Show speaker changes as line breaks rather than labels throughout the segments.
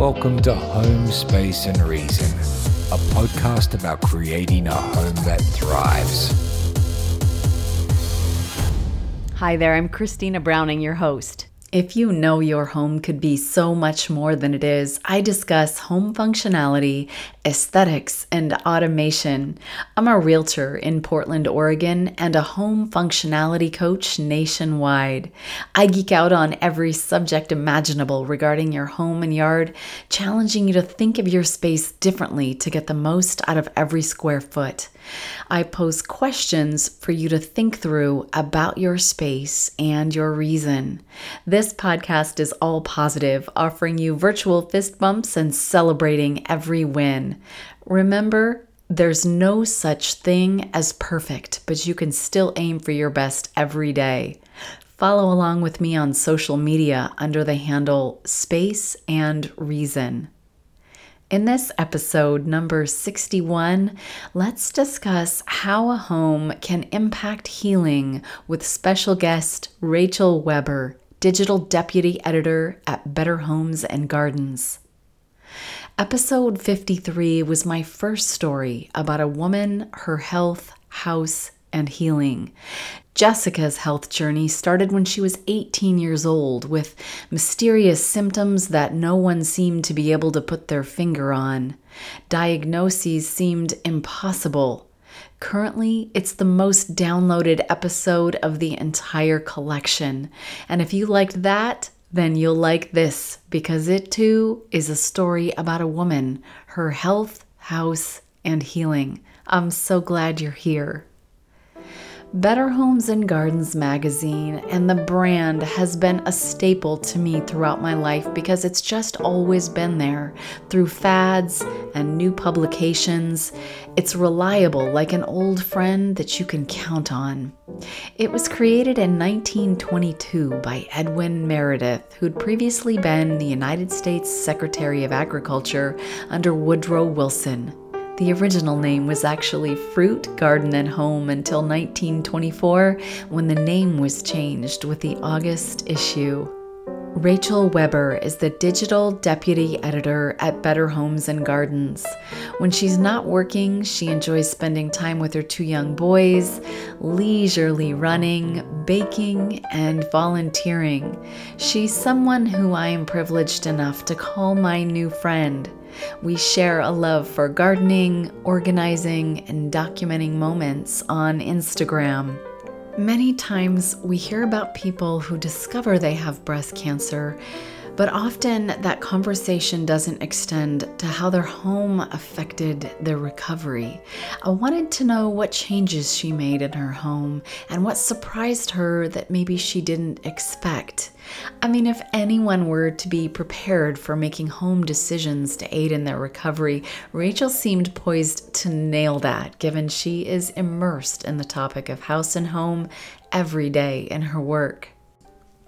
Welcome to Home, Space, and Reason, a podcast about creating a home that thrives.
Hi there, I'm Christina Browning, your host. If you know your home could be so much more than it is, I discuss home functionality, aesthetics, and automation. I'm a realtor in Portland, Oregon, and a home functionality coach nationwide. I geek out on every subject imaginable regarding your home and yard, challenging you to think of your space differently to get the most out of every square foot. I pose questions for you to think through about your space and your reason. This podcast is all positive, offering you virtual fist bumps and celebrating every win. Remember, there's no such thing as perfect, but you can still aim for your best every day. Follow along with me on social media under the handle Space and Reason. In this episode, number 61, let's discuss how a home can impact healing with special guest Rachel Weber, digital deputy editor at Better Homes and Gardens. Episode 53 was my first story about a woman, her health, house, and healing. Jessica's health journey started when she was 18 years old with mysterious symptoms that no one seemed to be able to put their finger on. Diagnoses seemed impossible. Currently, it's the most downloaded episode of the entire collection. And if you liked that, then you'll like this because it too is a story about a woman, her health, house, and healing. I'm so glad you're here. Better Homes and Gardens magazine and the brand has been a staple to me throughout my life because it's just always been there through fads and new publications. It's reliable like an old friend that you can count on. It was created in 1922 by Edwin Meredith, who'd previously been the United States Secretary of Agriculture under Woodrow Wilson. The original name was actually Fruit, Garden, and Home until 1924 when the name was changed with the August issue. Rachel Weber is the digital deputy editor at Better Homes and Gardens. When she's not working, she enjoys spending time with her two young boys, leisurely running, baking, and volunteering. She's someone who I am privileged enough to call my new friend. We share a love for gardening, organizing, and documenting moments on Instagram. Many times we hear about people who discover they have breast cancer but often that conversation doesn't extend to how their home affected their recovery. I wanted to know what changes she made in her home and what surprised her that maybe she didn't expect. I mean, if anyone were to be prepared for making home decisions to aid in their recovery, Rachel seemed poised to nail that, given she is immersed in the topic of house and home every day in her work.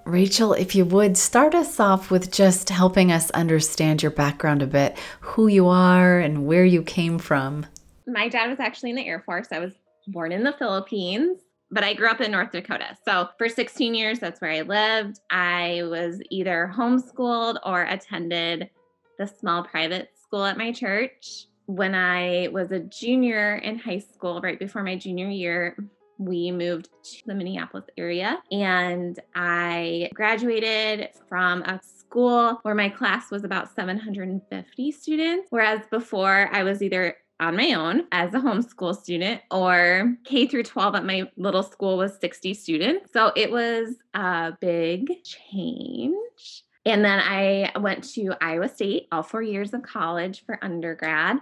Rachel, if you would start us off with just helping us understand your background a bit, who you are and where you came from.
My dad was actually in the Air Force. I was born in the Philippines, but I grew up in North Dakota. So for 16 years, that's where I lived. I was either homeschooled or attended the small private school at my church. When I was a junior in high school, right before my junior year, we moved to the Minneapolis area and I graduated from a school where my class was about 750 students, whereas before I was either on my own as a homeschool student or K through 12 at my little school was 60 students. So it was a big change. And then I went to Iowa State all four years of college for undergrad.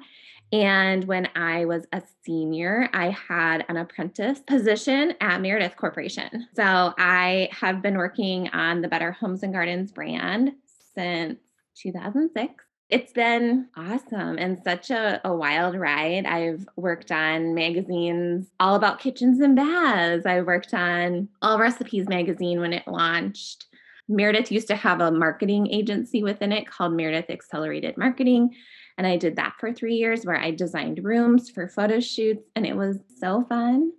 And when I was a senior, I had an apprentice position at Meredith Corporation. So I have been working on the Better Homes and Gardens brand since 2006. It's been awesome and such a, a, wild ride. I've worked on magazines all about kitchens and baths. I worked on Allrecipes magazine when it launched. Meredith used to have a marketing agency within it called Meredith Xcelerated Marketing. And I did that for three years where I designed rooms for photo shoots, and it was so fun.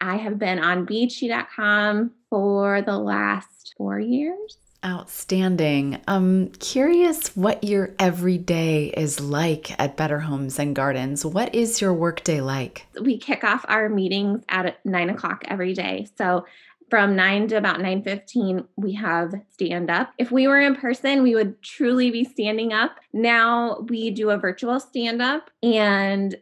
I have been on BHG.com for the last four years.
Outstanding. I'm curious what your everyday is like at Better Homes and Gardens. What is your workday like?
We kick off our meetings at nine o'clock every day. So from 9 to about 9:15 we have stand up. If we were in person, we would truly be standing up. Now we do a virtual stand up and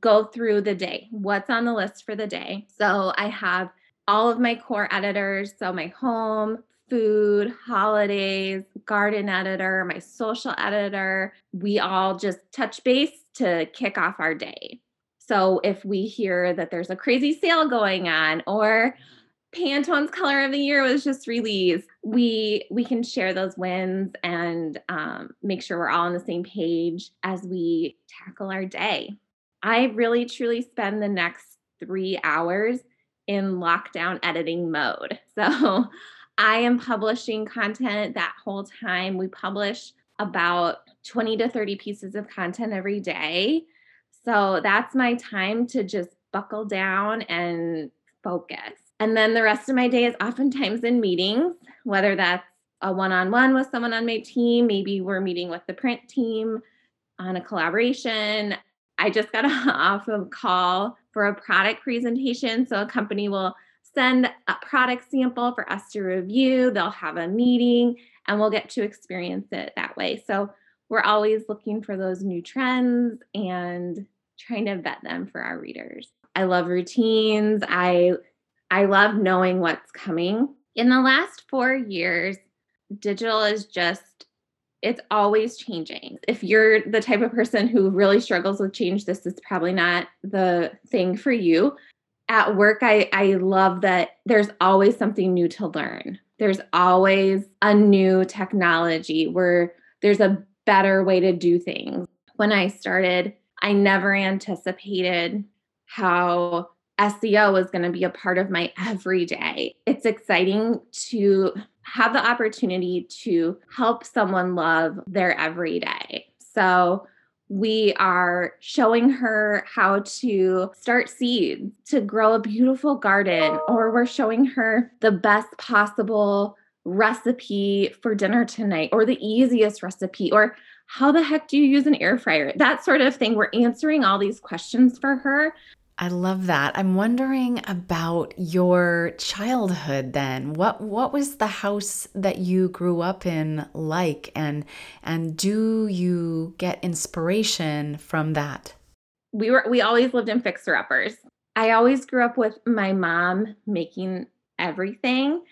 go through the day. What's on the list for the day? So I have all of my core editors, so my home, food, holidays, garden editor, my social editor, we all just touch base to kick off our day. So if we hear that there's a crazy sale going on or Pantone's color of the year was just released. We we can share those wins and um, make sure we're all on the same page as we tackle our day. I really truly spend the next three hours in lockdown editing mode. So I am publishing content that whole time. We publish about 20 to 30 pieces of content every day. So that's my time to just buckle down and focus. And then the rest of my day is oftentimes in meetings, whether that's a one on one with someone on my team, maybe we're meeting with the print team on a collaboration. I just got off of call for a product presentation. So a company will send a product sample for us to review, they'll have a meeting, and we'll get to experience it that way. So we're always looking for those new trends and trying to vet them for our readers. I love routines. I I love knowing what's coming. In the last 4 years, digital is just it's always changing. If you're the type of person who really struggles with change, this is probably not the thing for you. At work, I, I love that there's always something new to learn. There's always a new technology where there's a better way to do things. When I started, I never anticipated how SEO is going to be a part of my everyday. It's exciting to have the opportunity to help someone love their everyday. So, we are showing her how to start seeds to grow a beautiful garden, or we're showing her the best possible recipe for dinner tonight, or the easiest recipe, or how the heck do you use an air fryer? That sort of thing. We're answering all these questions for her
I love that. I'm wondering about your childhood then. What what was the house that you grew up in like and and do you get inspiration from that?
We were we always lived in fixer uppers. I always grew up with my mom making everything.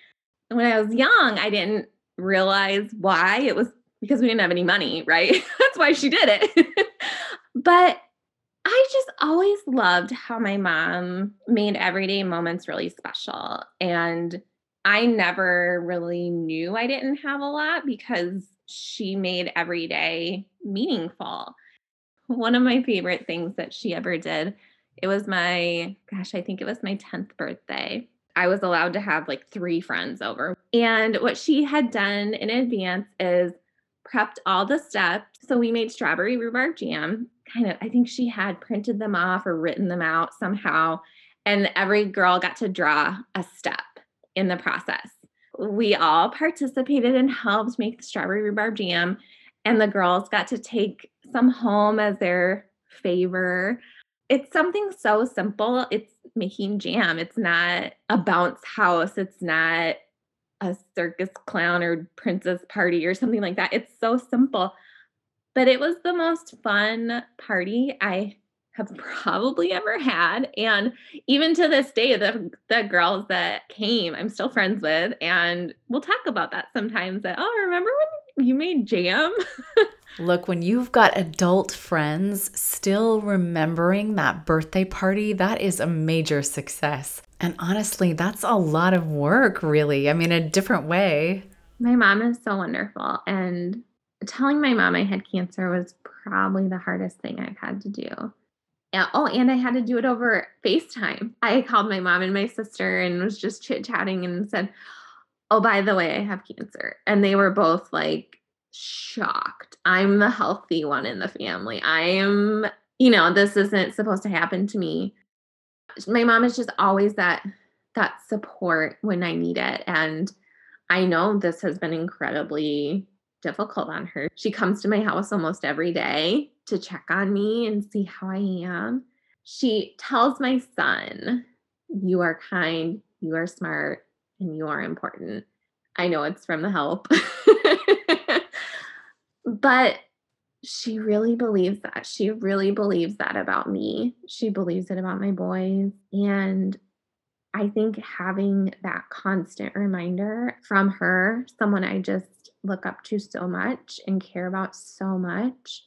When I was young, I didn't realize why. It was because we didn't have any money, right? That's why she did it. but I just always loved how my mom made everyday moments really special. And I never really knew I didn't have a lot because she made every day meaningful. One of my favorite things that she ever did, it was my, gosh, I think it was my 10th birthday. I was allowed to have like three friends over. And what she had done in advance is prepped all the stuff. So we made strawberry rhubarb jam kind of, I think she had printed them off or written them out somehow. And every girl got to draw a step in the process. We all participated and helped make the strawberry rhubarb jam. And the girls got to take some home as their favor. It's something so simple. It's making jam. It's not a bounce house. It's not a circus clown or princess party or something like that. It's so simple. But it was the most fun party I have probably ever had. And even to this day, the the girls that came, I'm still friends with, and we'll talk about that sometimes. That oh, remember when you made jam?
Look, when you've got adult friends still remembering that birthday party, that is a major success. And honestly, that's a lot of work, really. I mean, a different way.
My mom is so wonderful. And telling my mom I had cancer was probably the hardest thing I've had to do. Oh, and I had to do it over FaceTime. I called my mom and my sister and was just chit chatting and said, Oh, by the way, I have cancer. And they were both like shocked. I'm the healthy one in the family. I am, you know, this isn't supposed to happen to me. My mom is just always that that support when I need it. And I know this has been incredibly difficult on her. She comes to my house almost every day to check on me and see how I am. She tells my son, You are kind, you are smart, and you are important. I know it's from the help. but she really believes that. She really believes that about me. She believes it about my boys. And I think having that constant reminder from her, someone I just look up to so much and care about so much,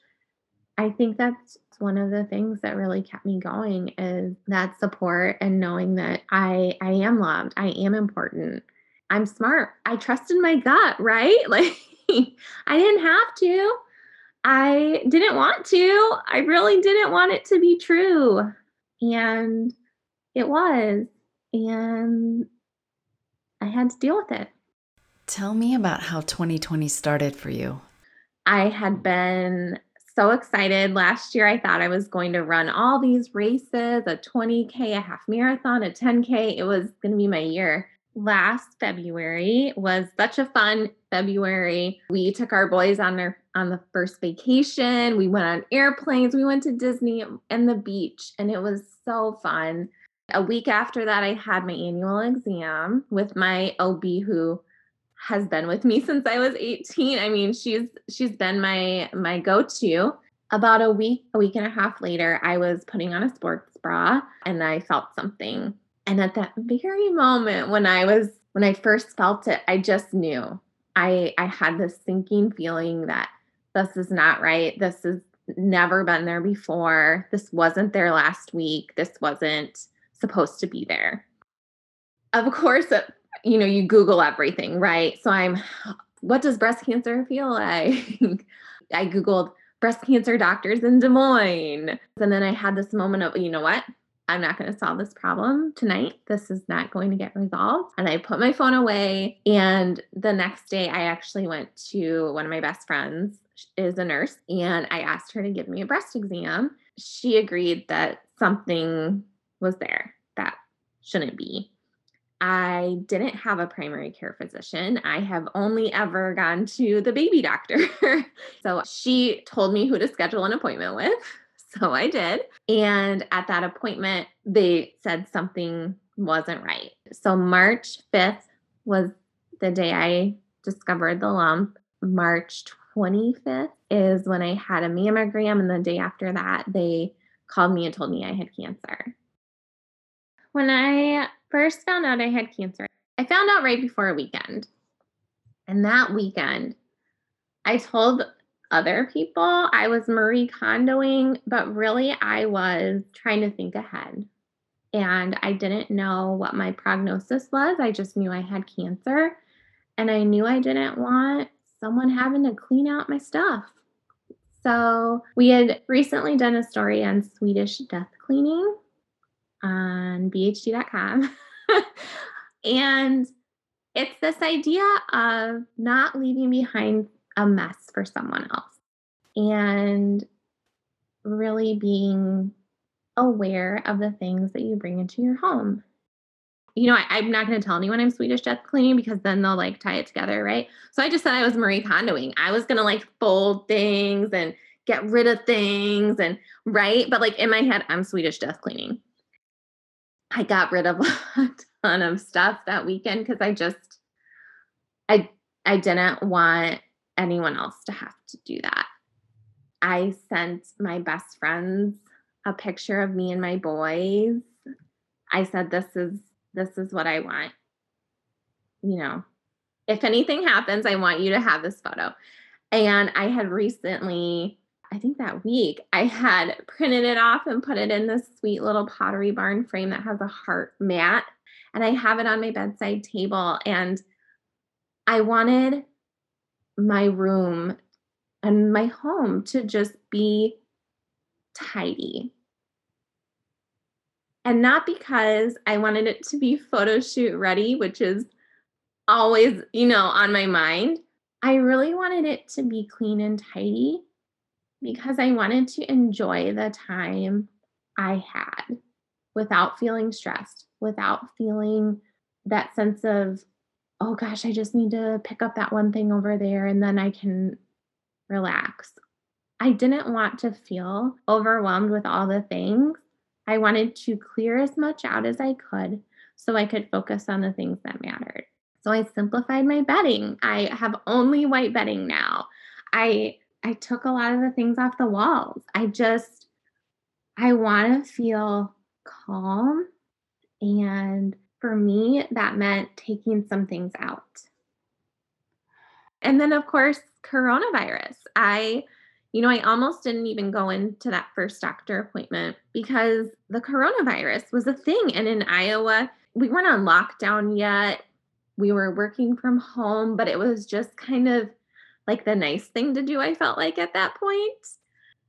I think that's one of the things that really kept me going is that support and knowing that I I am loved, I am important. I'm smart. I trusted my gut, right? Like I didn't have to. I didn't want to. I really didn't want it to be true. And it was. And I had to deal with it.
Tell me about how 2020 started for you.
I had been so excited. Last year, I thought I was going to run all these races a 20K, a half marathon, a 10K. It was going to be my year last February was such a fun February. We took our boys on their on the first vacation. We went on airplanes. We went to Disney and the beach and it was so fun. A week after that I had my annual exam with my OB who has been with me since I was 18. I mean, she's she's been my my go-to. About a week, a week and a half later, I was putting on a sports bra and I felt something and at that very moment when I was when I first felt it, I just knew. I I had this sinking feeling that this is not right. This has never been there before. This wasn't there last week. This wasn't supposed to be there. Of course, uh, you know, you Google everything, right? So I'm, what does breast cancer feel like? I Googled breast cancer doctors in Des Moines. And then I had this moment of, you know what? I'm not going to solve this problem tonight. This is not going to get resolved. And I put my phone away. And the next day, I actually went to one of my best friends, is a nurse, and I asked her to give me a breast exam. She agreed that something was there that shouldn't be. I didn't have a primary care physician. I have only ever gone to the baby doctor. so she told me who to schedule an appointment with. So I did. And at that appointment, they said something wasn't right. So March 5th was the day I discovered the lump. March 25th is when I had a mammogram. And the day after that, they called me and told me I had cancer. When I first found out I had cancer, I found out right before a weekend. And that weekend, I told other people. I was Marie Kondoing, but really I was trying to think ahead. And I didn't know what my prognosis was. I just knew I had cancer. And I knew I didn't want someone having to clean out my stuff. So we had recently done a story on Swedish death cleaning on bhg.com. and it's this idea of not leaving behind a mess for someone else and really being aware of the things that you bring into your home. You know, I, am not going to tell anyone I'm Swedish death cleaning because then they'll like tie it together, right? So I just said I was Marie Kondoing. I was going to like fold things and get rid of things and right. But like in my head, I'm Swedish death cleaning. I got rid of a ton of stuff that weekend because I just, I, I didn't want anyone else to have to do that. I sent my best friends a picture of me and my boys. I said this is this is what I want. You know, if anything happens, I want you to have this photo. And I had recently I think that week I had printed it off and put it in this sweet little pottery barn frame that has a heart mat and I have it on my bedside table and I wanted my room and my home to just be tidy. And not because I wanted it to be photo shoot ready, which is always, you know, on my mind. I really wanted it to be clean and tidy because I wanted to enjoy the time I had without feeling stressed, without feeling that sense of oh gosh, I just need to pick up that one thing over there and then I can relax. I didn't want to feel overwhelmed with all the things. I wanted to clear as much out as I could so I could focus on the things that mattered. So I simplified my bedding. I have only white bedding now. I I took a lot of the things off the walls. I just I want to feel calm and for me that meant taking some things out. And then of course coronavirus. I you know, I almost didn't even go into that first doctor appointment because the coronavirus was a thing and in Iowa we weren't on lockdown yet. We were working from home, but it was just kind of like the nice thing to do, I felt like at that point.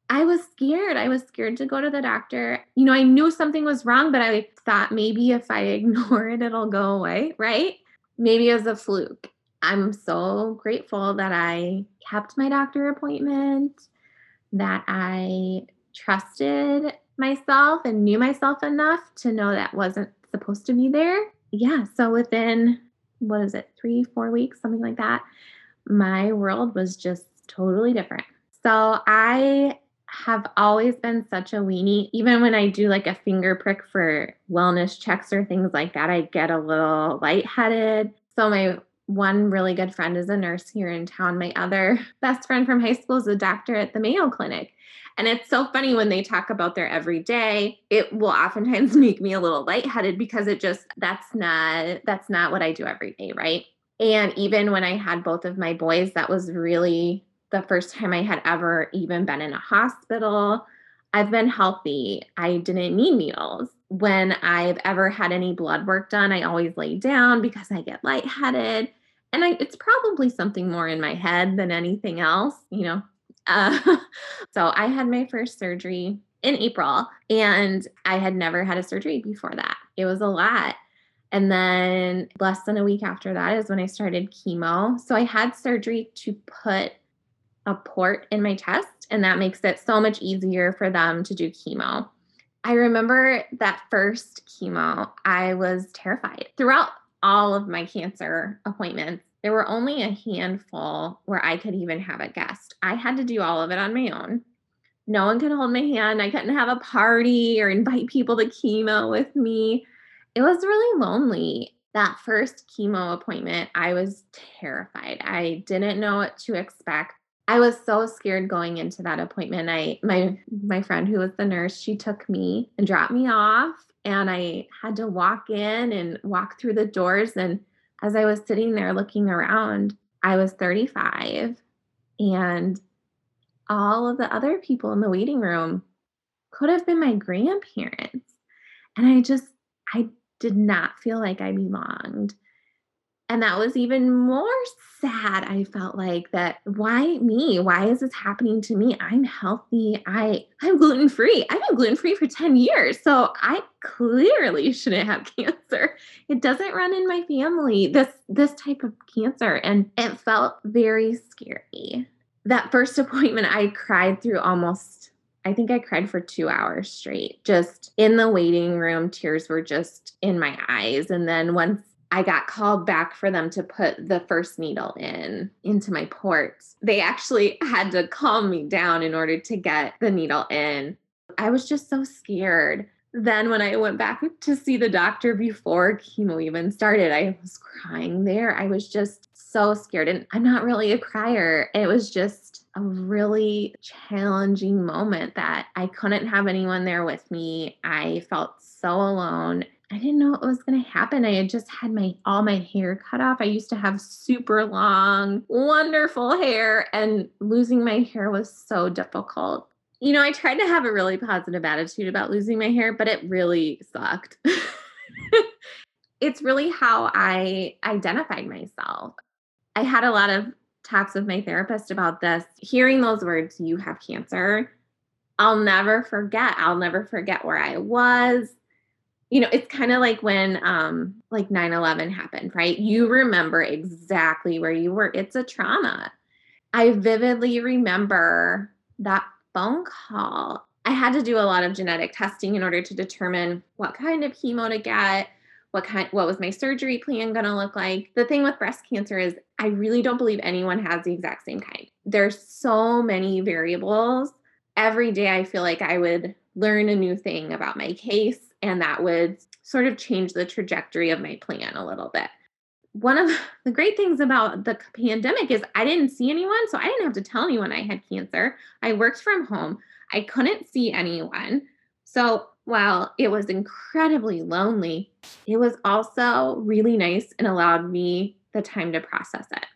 I was scared. I was scared to go to the doctor. You know, I knew something was wrong, but I thought maybe if I ignore it, it'll go away, right? Maybe it was a fluke. I'm so grateful that I kept my doctor appointment, that I trusted myself and knew myself enough to know that wasn't supposed to be there. Yeah. So within, what is it, three, four weeks, something like that, my world was just totally different. So I have always been such a weenie. Even when I do like a finger prick for wellness checks or things like that, I get a little lightheaded. So my one really good friend is a nurse here in town. My other best friend from high school is a doctor at the Mayo Clinic. And it's so funny when they talk about their everyday, it will oftentimes make me a little lightheaded because it just that's not that's not what I do every day, right? And even when I had both of my boys, that was really the first time I had ever even been in a hospital. I've been healthy. I didn't need needles. When I've ever had any blood work done, I always lay down because I get lightheaded. And I, it's probably something more in my head than anything else, you know, uh, so I had my first surgery in April and I had never had a surgery before that. It was a lot. And then less than a week after that is when I started chemo. So I had surgery to put a port in my chest, and that makes it so much easier for them to do chemo. I remember that first chemo, I was terrified. Throughout all of my cancer appointments, there were only a handful where I could even have a guest. I had to do all of it on my own. No one could hold my hand. I couldn't have a party or invite people to chemo with me. It was really lonely. That first chemo appointment, I was terrified. I didn't know what to expect. I was so scared going into that appointment. I my my friend who was the nurse, she took me and dropped me off and I had to walk in and walk through the doors and as I was sitting there looking around, I was 35 and all of the other people in the waiting room could have been my grandparents. And I just, I did not feel like I belonged. And that was even more sad. I felt like that why me? Why is this happening to me? I'm healthy. I I'm gluten-free. I've been gluten-free for 10 years. So I clearly shouldn't have cancer. It doesn't run in my family. This this type of cancer and it felt very scary. That first appointment I cried through almost I think I cried for two hours straight, just in the waiting room. Tears were just in my eyes. And then once I got called back for them to put the first needle in into my ports. They actually had to calm me down in order to get the needle in. I was just so scared. Then when I went back to see the doctor before chemo even started, I was crying there. I was just so scared and I'm not really a crier. It was just a really challenging moment that I couldn't have anyone there with me. I felt so alone I didn't know what was going to happen. I had just had my all my hair cut off. I used to have super long, wonderful hair and losing my hair was so difficult. You know, I tried to have a really positive attitude about losing my hair, but it really sucked. it's really how I identified myself. I had a lot of talks with my therapist about this. Hearing those words, you have cancer, I'll never forget. I'll never forget where I was you know it's kind of like when um like 9-11 happened right you remember exactly where you were it's a trauma i vividly remember that phone call i had to do a lot of genetic testing in order to determine what kind of chemo to get what kind what was my surgery plan going to look like the thing with breast cancer is i really don't believe anyone has the exact same kind there's so many variables every day i feel like i would learn a new thing about my case and that would sort of change the trajectory of my plan a little bit one of the great things about the pandemic is I didn't see anyone, so I didn't have to tell anyone I had cancer. I worked from home. I couldn't see anyone. So while it was incredibly lonely, it was also really nice and allowed me the time to process it.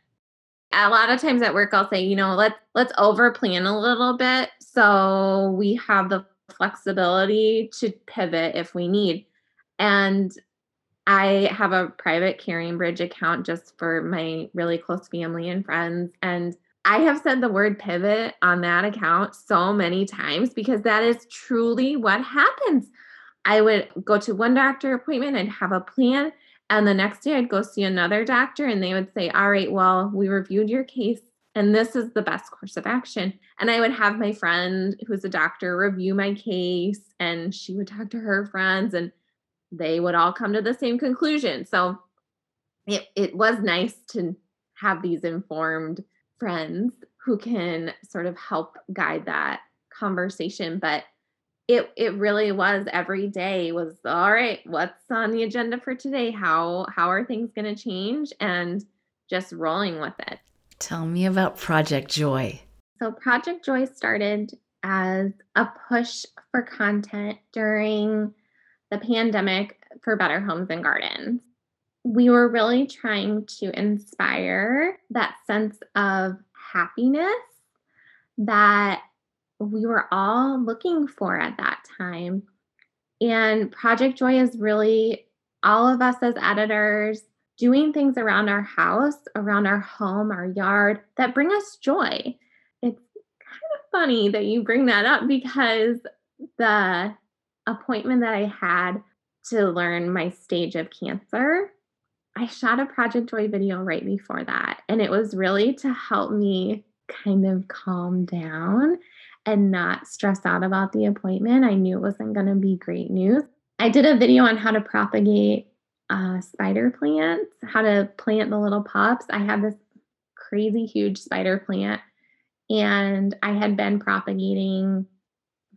A lot of times at work I'll say, you know, let's let's over plan a little bit so we have the flexibility to pivot if we need. And I have a private CaringBridge account just for my really close family and friends. And I have said the word pivot on that account so many times because that is truly what happens. I would go to one doctor appointment and have a plan. And the next day I'd go see another doctor and they would say, All right, well, we reviewed your case and this is the best course of action. And I would have my friend who's a doctor review my case and she would talk to her friends and they would all come to the same conclusion. So it, it was nice to have these informed friends who can sort of help guide that conversation but it it really was every day was all right what's on the agenda for today? How how are things going to change? and just rolling with it.
Tell me about project joy.
So project joy started as a push for content during the pandemic for better homes and gardens we were really trying to inspire that sense of happiness that we were all looking for at that time. And Project Joy is really all of us as editors doing things around our house, around our home, our yard that bring us joy. It's kind of funny that you bring that up because the appointment that I had to learn my stage of cancer I shot a Project Joy video right before that. And it was really to help me kind of calm down and not stress out about the appointment. I knew it wasn't going to be great news. I did a video on how to propagate uh, spider plants, how to plant the little pups. I had this crazy huge spider plant, and I had been propagating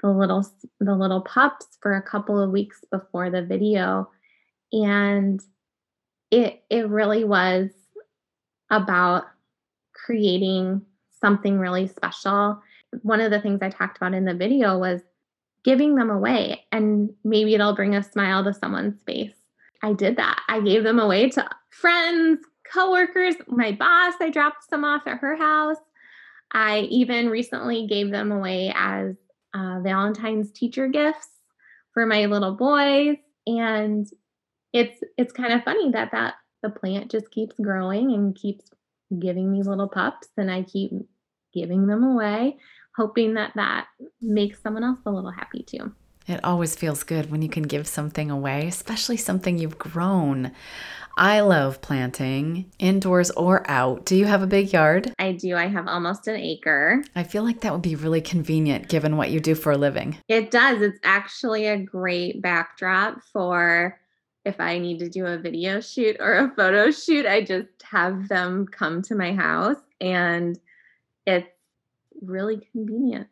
the little the little pups for a couple of weeks before the video, and it it really was about creating something really special. One of the things I talked about in the video was giving them away and maybe it'll bring a smile to someone's face. I did that. I gave them away to friends, coworkers, my boss. I dropped some off at her house. I even recently gave them away as uh, Valentine's teacher gifts for my little boys. And it's it's kind of funny that that the plant just keeps growing and keeps giving me little pups and I keep giving them away hoping that that makes someone else a little happy too.
It always feels good when you can give something away, especially something you've grown. I love planting indoors or out. Do you have a big yard?
I do. I have almost an acre.
I feel like that would be really convenient given what you do for a living.
It does. It's actually a great backdrop for if I need to do a video shoot or a photo shoot, I just have them come to my house and it's really convenient.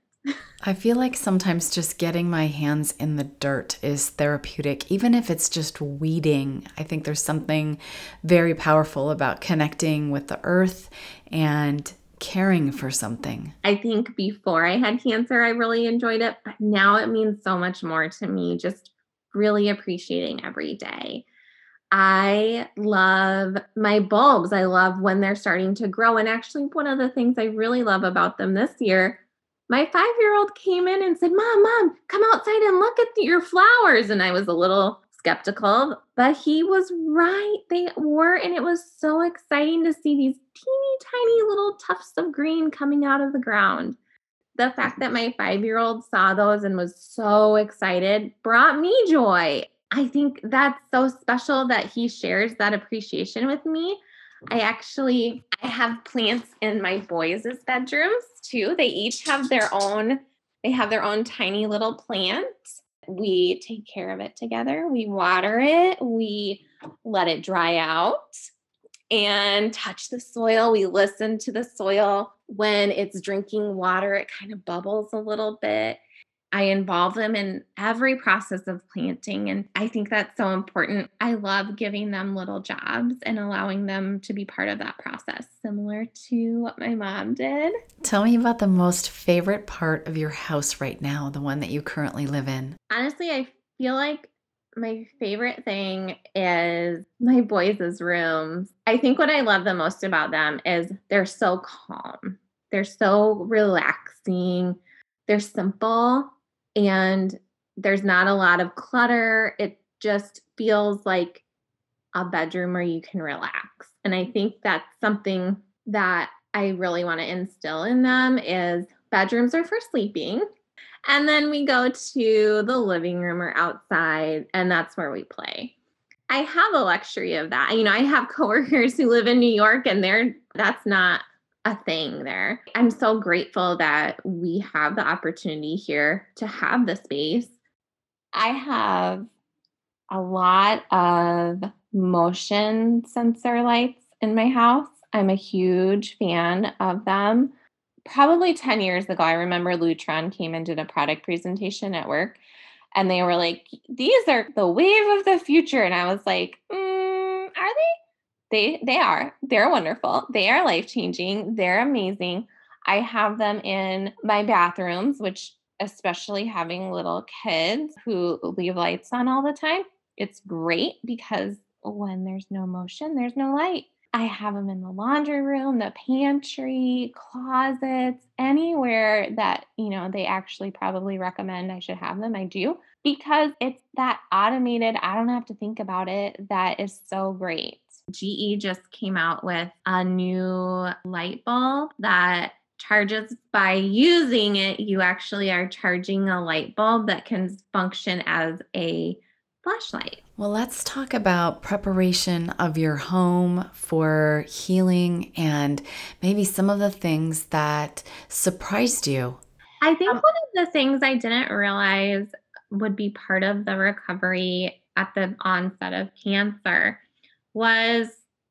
I feel like sometimes just getting my hands in the dirt is therapeutic, even if it's just weeding. I think there's something very powerful about connecting with the earth and caring for something.
I think before I had cancer, I really enjoyed it, but now it means so much more to me just really appreciating every day. I love my bulbs. I love when they're starting to grow. And actually, one of the things I really love about them this year, my five year old came in and said, Mom, Mom, come outside and look at the, your flowers. And I was a little skeptical, but he was right. They were. And it was so exciting to see these teeny tiny little tufts of green coming out of the ground the fact that my five year old saw those and was so excited brought me joy. I think that's so special that he shares that appreciation with me. I actually I have plants in my boys' bedrooms too. They each have their own they have their own tiny little plant. We take care of it together. We water it. We let it dry out and touch the soil. We listen to the soil when it's drinking water, it kind of bubbles a little bit. I involve them in every process of planting. And I think that's so important. I love giving them little jobs and allowing them to be part of that process, similar to what my mom did.
Tell me about the most favorite part of your house right now, the one that you currently live in.
Honestly, I feel like my favorite thing is my boys' rooms. I think what I love the most about them is they're so calm. They're so relaxing. They're simple and there's not a lot of clutter. It just feels like a bedroom where you can relax. And I think that's something that I really want to instill in them is bedrooms are for sleeping. And then we go to the living room or outside and that's where we play. I have a luxury of that. You know, I have coworkers who live in New York and they're that's not a thing there. I'm so grateful that we have the opportunity here to have the space. I have a lot of motion sensor lights in my house. I'm a huge fan of them. Probably 10 years ago, I remember Lutron came and did a product presentation at work, and they were like, These are the wave of the future. And I was like, mm, Are they? They they are. They're wonderful. They are life-changing. They're amazing. I have them in my bathrooms, which especially having little kids who leave lights on all the time, it's great because when there's no motion, there's no light. I have them in the laundry room, the pantry, closets, anywhere that, you know, they actually probably recommend I should have them. I do because it's that automated, I don't have to think about it, that is so great. GE just came out with a new light bulb that charges by using it. You actually are charging a light bulb that can function as a flashlight.
Well, let's talk about preparation of your home for healing and maybe some of the things that surprised you.
I think um, one of the things I didn't realize would be part of the recovery at the onset of cancer was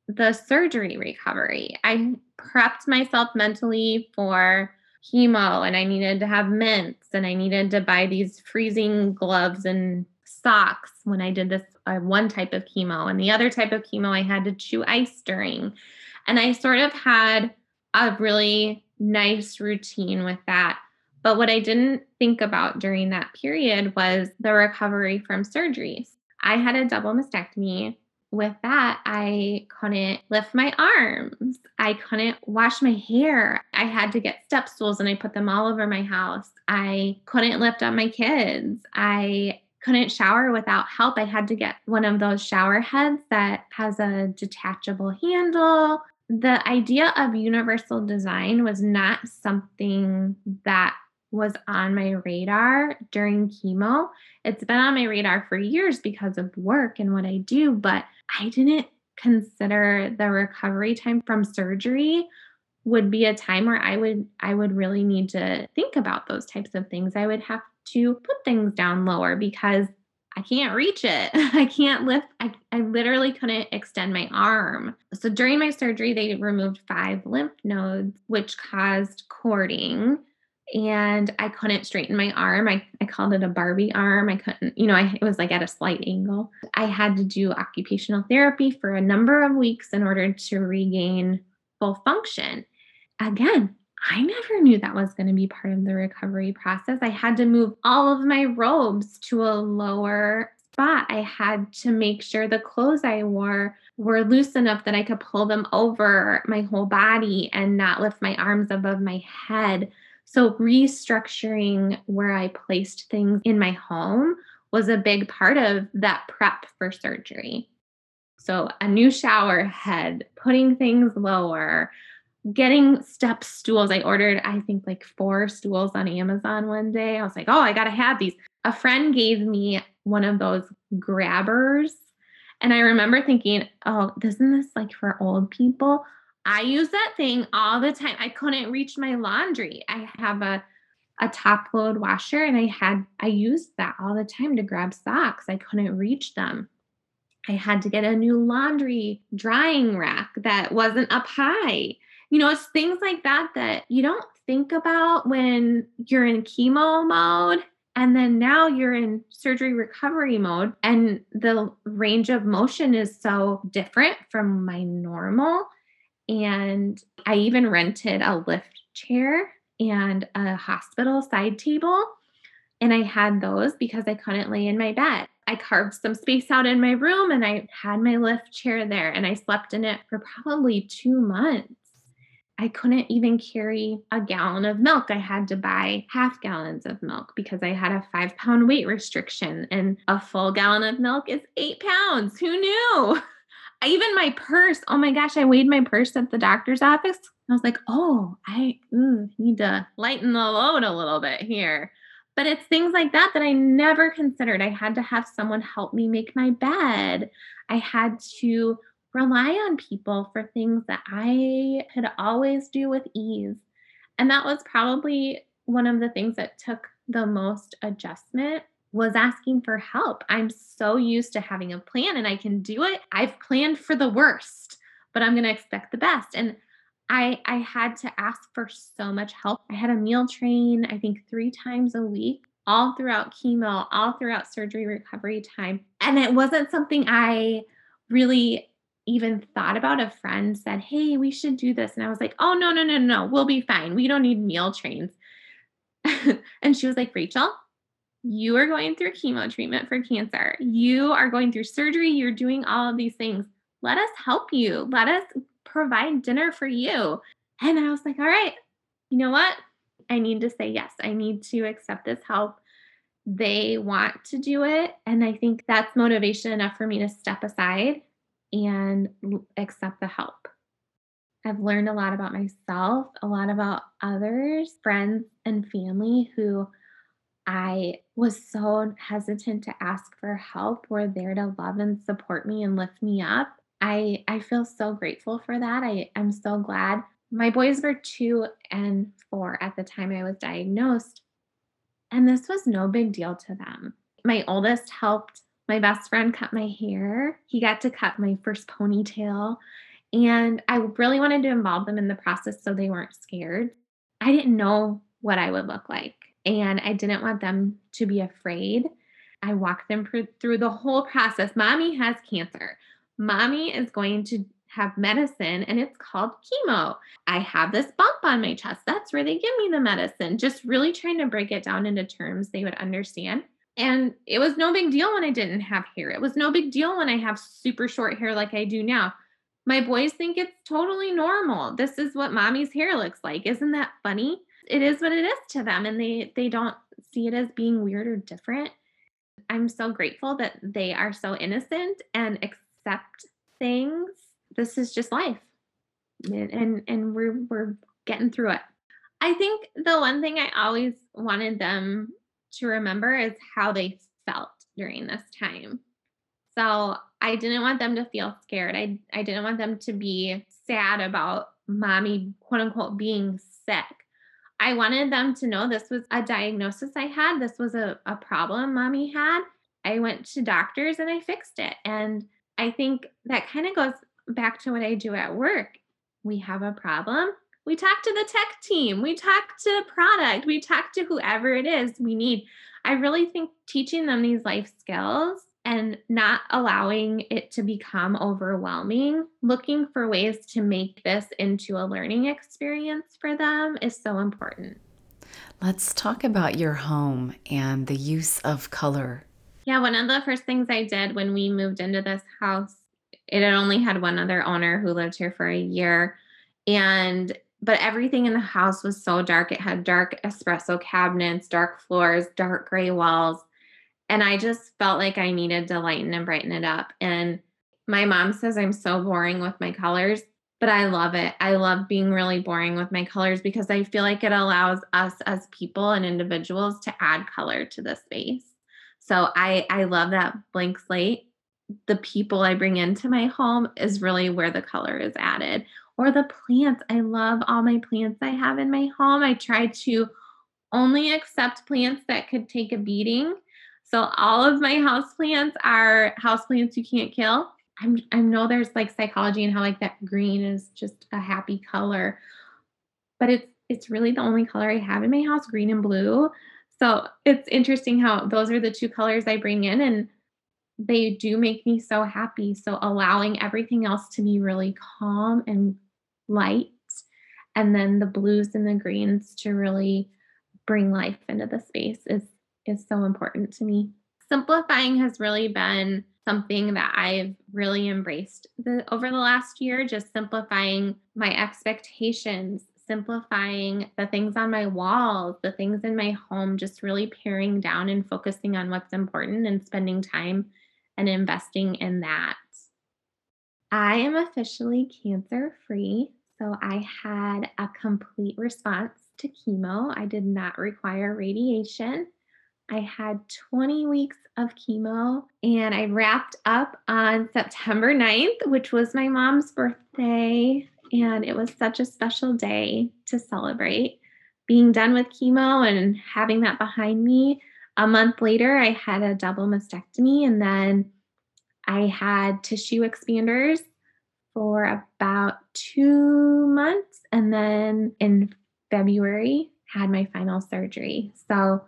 the surgery recovery. I prepped myself mentally for chemo and I needed to have mints and I needed to buy these freezing gloves and socks when I did this uh, one type of chemo. And the other type of chemo, I had to chew ice during. And I sort of had a really nice routine with that. But what I didn't think about during that period was the recovery from surgeries. I had a double mastectomy with that, I couldn't lift my arms. I couldn't wash my hair. I had to get step stools and I put them all over my house. I couldn't lift up my kids. I couldn't shower without help. I had to get one of those shower heads that has a detachable handle. The idea of universal design was not something that was on my radar during chemo. It's been on my radar for years because of work and what I do, but I didn't consider the recovery time from surgery would be a time where I would I would really need to think about those types of things. I would have to put things down lower because I can't reach it. I can't lift. I, I literally couldn't extend my arm. So during my surgery, they removed five lymph nodes, which caused cording and I couldn't straighten my arm. I, I called it a Barbie arm. I couldn't, you know, I, it was like at a slight angle. I had to do occupational therapy for a number of weeks in order to regain full function. Again, I never knew that was going to be part of the recovery process. I had to move all of my robes to a lower spot. I had to make sure the clothes I wore were loose enough that I could pull them over my whole body and not lift my arms above my head. So, restructuring where I placed things in my home was a big part of that prep for surgery. So, a new shower head, putting things lower, getting step stools. I ordered, I think, like four stools on Amazon one day. I was like, oh, I got to have these. A friend gave me one of those grabbers. And I remember thinking, oh, isn't this like for old people? I use that thing all the time. I couldn't reach my laundry. I have a a top load washer and I had I used that all the time to grab socks. I couldn't reach them. I had to get a new laundry drying rack that wasn't up high. You know, it's things like that that you don't think about when you're in chemo mode. And then now you're in surgery recovery mode, and the range of motion is so different from my normal. And I even rented a lift chair and a hospital side table. And I had those because I couldn't lay in my bed. I carved some space out in my room and I had my lift chair there and I slept in it for probably two months. I couldn't even carry a gallon of milk. I had to buy half gallons of milk because I had a five pound weight restriction, and a full gallon of milk is eight pounds. Who knew? Even my purse, oh my gosh, I weighed my purse at the doctor's office. I was like, oh, I mm, need to lighten the load a little bit here. But it's things like that that I never considered. I had to have someone help me make my bed. I had to rely on people for things that I could always do with ease. And that was probably one of the things that took the most adjustment was asking for help. I'm so used to having a plan and I can do it. I've planned for the worst, but I'm going to expect the best. And I I had to ask for so much help. I had a meal train, I think 3 times a week, all throughout chemo, all throughout surgery recovery time. And it wasn't something I really even thought about. A friend said, "Hey, we should do this." And I was like, "Oh, no, no, no, no. We'll be fine. We don't need meal trains." and she was like, "Rachel, you are going through chemo treatment for cancer. You are going through surgery. You're doing all of these things. Let us help you. Let us provide dinner for you. And I was like, all right, you know what? I need to say yes. I need to accept this help. They want to do it. And I think that's motivation enough for me to step aside and accept the help. I've learned a lot about myself, a lot about others, friends, and family who I was so hesitant to ask for help were there to love and support me and lift me up. I I feel so grateful for that. I I'm so glad. My boys were 2 and 4 at the time I was diagnosed, and this was no big deal to them. My oldest helped my best friend cut my hair. He got to cut my first ponytail, and I really wanted to involve them in the process so they weren't scared. I didn't know what I would look like, and I didn't want them to be afraid. I walked them through the whole process. Mommy has cancer mommy is going to have medicine and it's called chemo. I have this bump on my chest. That's where they give me the medicine. Just really trying to break it down into terms they would understand. And it was no big deal when I didn't have hair. It was no big deal when I have super short hair like I do now. My boys think it's totally normal. This is what mommy's hair looks like. Isn't that funny? It is what it is to them and they they don't see it as being weird or different. I'm so grateful that they are so innocent and accept things. This is just life. And, and and we're we're getting through it. I think the one thing I always wanted them to remember is how they felt during this time. So I didn't want them to feel scared. I, I didn't want them to be sad about mommy, quote unquote, being sick. I wanted them to know this was a diagnosis I had. This was a, a problem mommy had. I went to doctors and I fixed it. And I think that kind of goes back to what I do at work. We have a problem. We talk to the tech team. We talk to product. We talk to whoever it is we need. I really think teaching them these life skills and not allowing it to become overwhelming, looking for ways to make this into a learning experience for them is so important.
Let's talk about your home and the use of color
yeah, one of the first things I did when we moved into this house, it had only had one other owner who lived here for a year. And but everything in the house was so dark. It had dark espresso cabinets, dark floors, dark gray walls. And I just felt like I needed to lighten and brighten it up. And my mom says I'm so boring with my colors, but I love it. I love being really boring with my colors because I feel like it allows us as people and individuals to add color to the space. So I I love that blank slate. The people I bring into my home is really where the color is added. Or the plants. I love all my plants I have in my home. I try to only accept plants that could take a beating. So all of my houseplants are houseplants you can't kill. I'm, I know there's like psychology and how like that green is just a happy color, but it's it's really the only color I have in my house, green and blue. So it's interesting how those are the two colors I bring in and they do make me so happy. So allowing everything else to be really calm and light and then the blues and the greens to really bring life into the space is is so important to me. Simplifying has really been something that I've really embraced the, over the last year, just simplifying my expectations, simplifying the things on my walls, the things in my home, just really paring down and focusing on what's important and spending time and investing in that. I am officially cancer free. So I had a complete response to chemo. I did not require radiation. I had 20 weeks of chemo and I wrapped up on September 9th, which was my mom's birthday. And it was such a special day to celebrate being done with chemo and having that behind me. A month later, I had a double mastectomy and then I had tissue expanders for about two months. And then in February, had my final surgery. So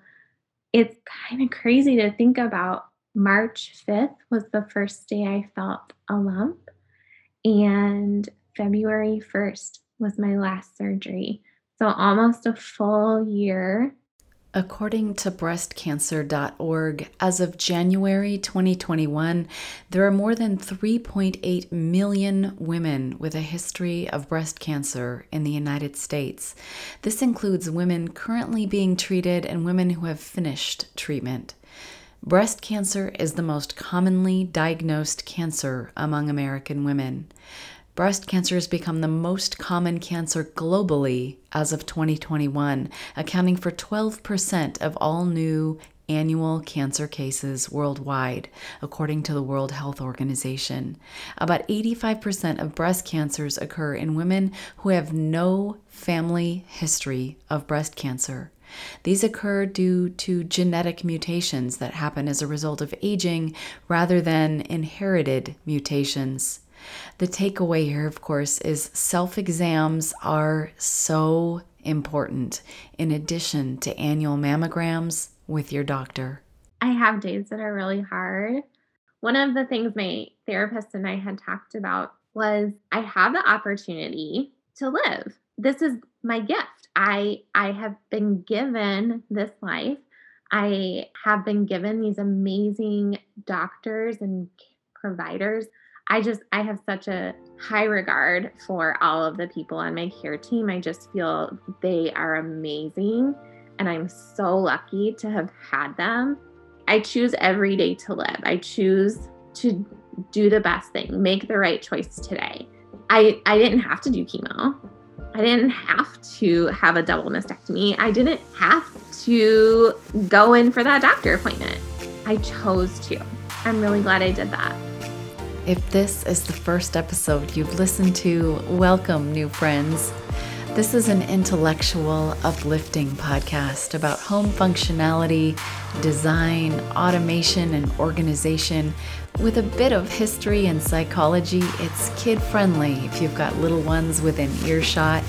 it's kind of crazy to think about. March 5th was the first day I felt a lump. And February 1st was my last surgery. So almost a full year
According to breastcancer.org, as of January 2021, there are more than 3.8 million women with a history of breast cancer in the United States. This includes women currently being treated and women who have finished treatment. Breast cancer is the most commonly diagnosed cancer among American women breast cancer has become the most common cancer globally as of 2021, accounting for 12% of all new annual cancer cases worldwide, according to the World Health Organization. About 85% of breast cancers occur in women who have no family history of breast cancer. These occur due to genetic mutations that happen as a result of aging rather than inherited mutations. The takeaway here, of course, is self exams are so important in addition to annual mammograms with your doctor.
I have days that are really hard. One of the things my therapist and I had talked about was I have the opportunity to live. This is my gift. I I have been given this life. I have been given these amazing doctors and providers I just I have such a high regard for all of the people on my care team. I just feel they are amazing and I'm so lucky to have had them. I choose every day to live. I choose to do the best thing, make the right choice today. I I didn't have to do chemo. I didn't have to have a double mastectomy. I didn't have to go in for that doctor appointment. I chose to. I'm really glad I did that.
If this is the first episode you've listened to, welcome, new friends. This is an intellectual, uplifting podcast about home functionality, design, automation, and organization. With a bit of history and psychology, it's kid friendly if you've got little ones within earshot,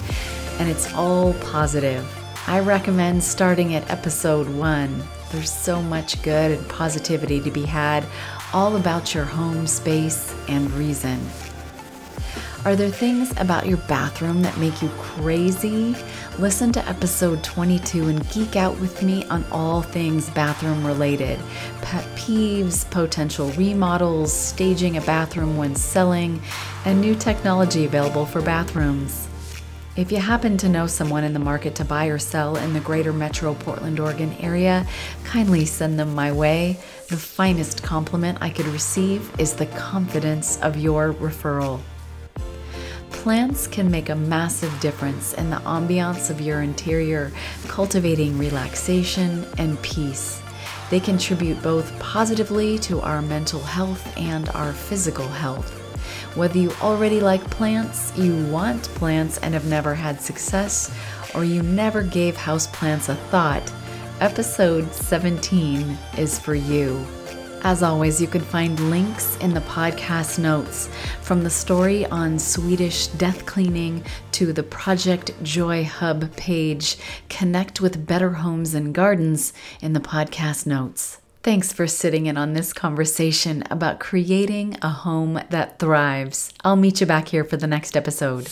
and it's all positive. I recommend starting at episode one. There's so much good and positivity to be had all about your home space and reason. Are there things about your bathroom that make you crazy? Listen to episode 22 and geek out with me on all things bathroom related pet peeves, potential remodels, staging a bathroom when selling, and new technology available for bathrooms. If you happen to know someone in the market to buy or sell in the greater metro Portland, Oregon area, kindly send them my way. The finest compliment I could receive is the confidence of your referral. Plants can make a massive difference in the ambiance of your interior, cultivating relaxation and peace. They contribute both positively to our mental health and our physical health. Whether you already like plants, you want plants and have never had success, or you never gave houseplants a thought, episode 17 is for you. As always, you can find links in the podcast notes from the story on Swedish death cleaning to the Project Joy Hub page. Connect with Better Homes and Gardens in the podcast notes. Thanks for sitting in on this conversation about creating a home that thrives. I'll meet you back here for the next episode.